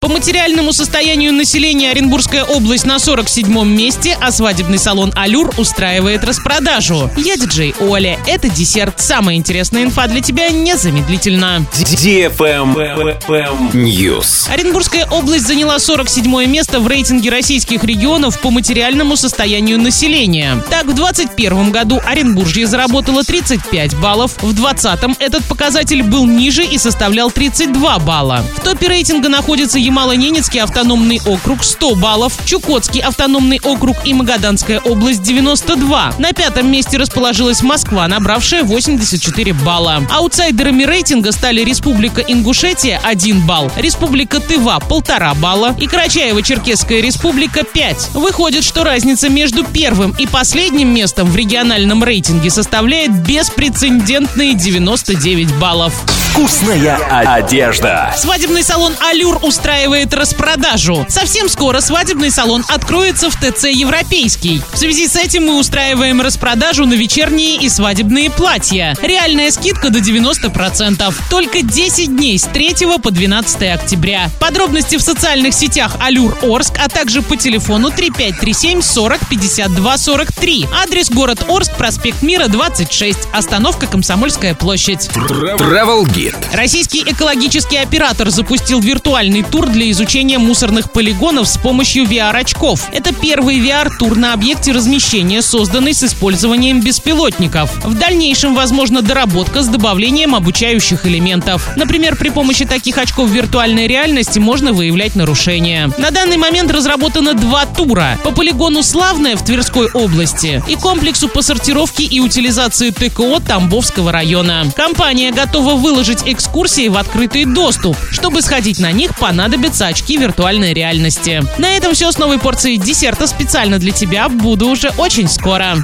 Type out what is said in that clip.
По материальному состоянию населения Оренбургская область на 47-м месте, а свадебный салон «Алюр» устраивает распродажу. Я диджей Оля. Это десерт. Самая интересная инфа для тебя незамедлительно. News. Оренбургская область заняла 47 место в рейтинге российских регионов по материальному состоянию населения. Так, в 2021 году Оренбуржье заработало 35 баллов, в 2020 этот показатель был ниже и составлял 32 балла. В топе рейтинга находится Ямало-Ненецкий автономный округ 100 баллов, Чукотский автономный округ и Магаданская область 92. На пятом месте расположилась Москва, набравшая 84 балла. Аутсайдерами рейтинга стали Республика Ингушетия 1 балл, Республика Тыва 1,5 балла и Карачаево-Черкесская республика 5. Выходит, что разница между первым и последним местом в региональном рейтинге составляет беспрецедентные 99 баллов. Вкусная одежда. Свадебный салон «Алюр» устраивает распродажу. Совсем скоро свадебный салон откроется в ТЦ «Европейский». В связи с этим мы устраиваем распродажу на вечерние и свадебные платья. Реальная скидка до 90%. Только 10 дней с 3 по 12 октября. Подробности в социальных сетях «Алюр Орск», а также по телефону 3537 40 52 43. Адрес город Орск, проспект Мира, 26. Остановка Комсомольская площадь. Travel Guide. Российский экологический оператор запустил виртуальный тур для изучения мусорных полигонов с помощью VR-очков. Это первый VR-тур на объекте размещения, созданный с использованием беспилотников. В дальнейшем возможна доработка с добавлением обучающих элементов. Например, при помощи таких очков виртуальной реальности можно выявлять нарушения. На данный момент разработано два тура. По полигону «Славное» в Тверской области и комплексу по сортировке и утилизации ТКО Тамбовского района. Компания готова выложить экскурсии в открытый доступ. Чтобы сходить на них, понадобятся очки виртуальной реальности. На этом все с новой порцией десерта специально для тебя. Буду уже очень скоро.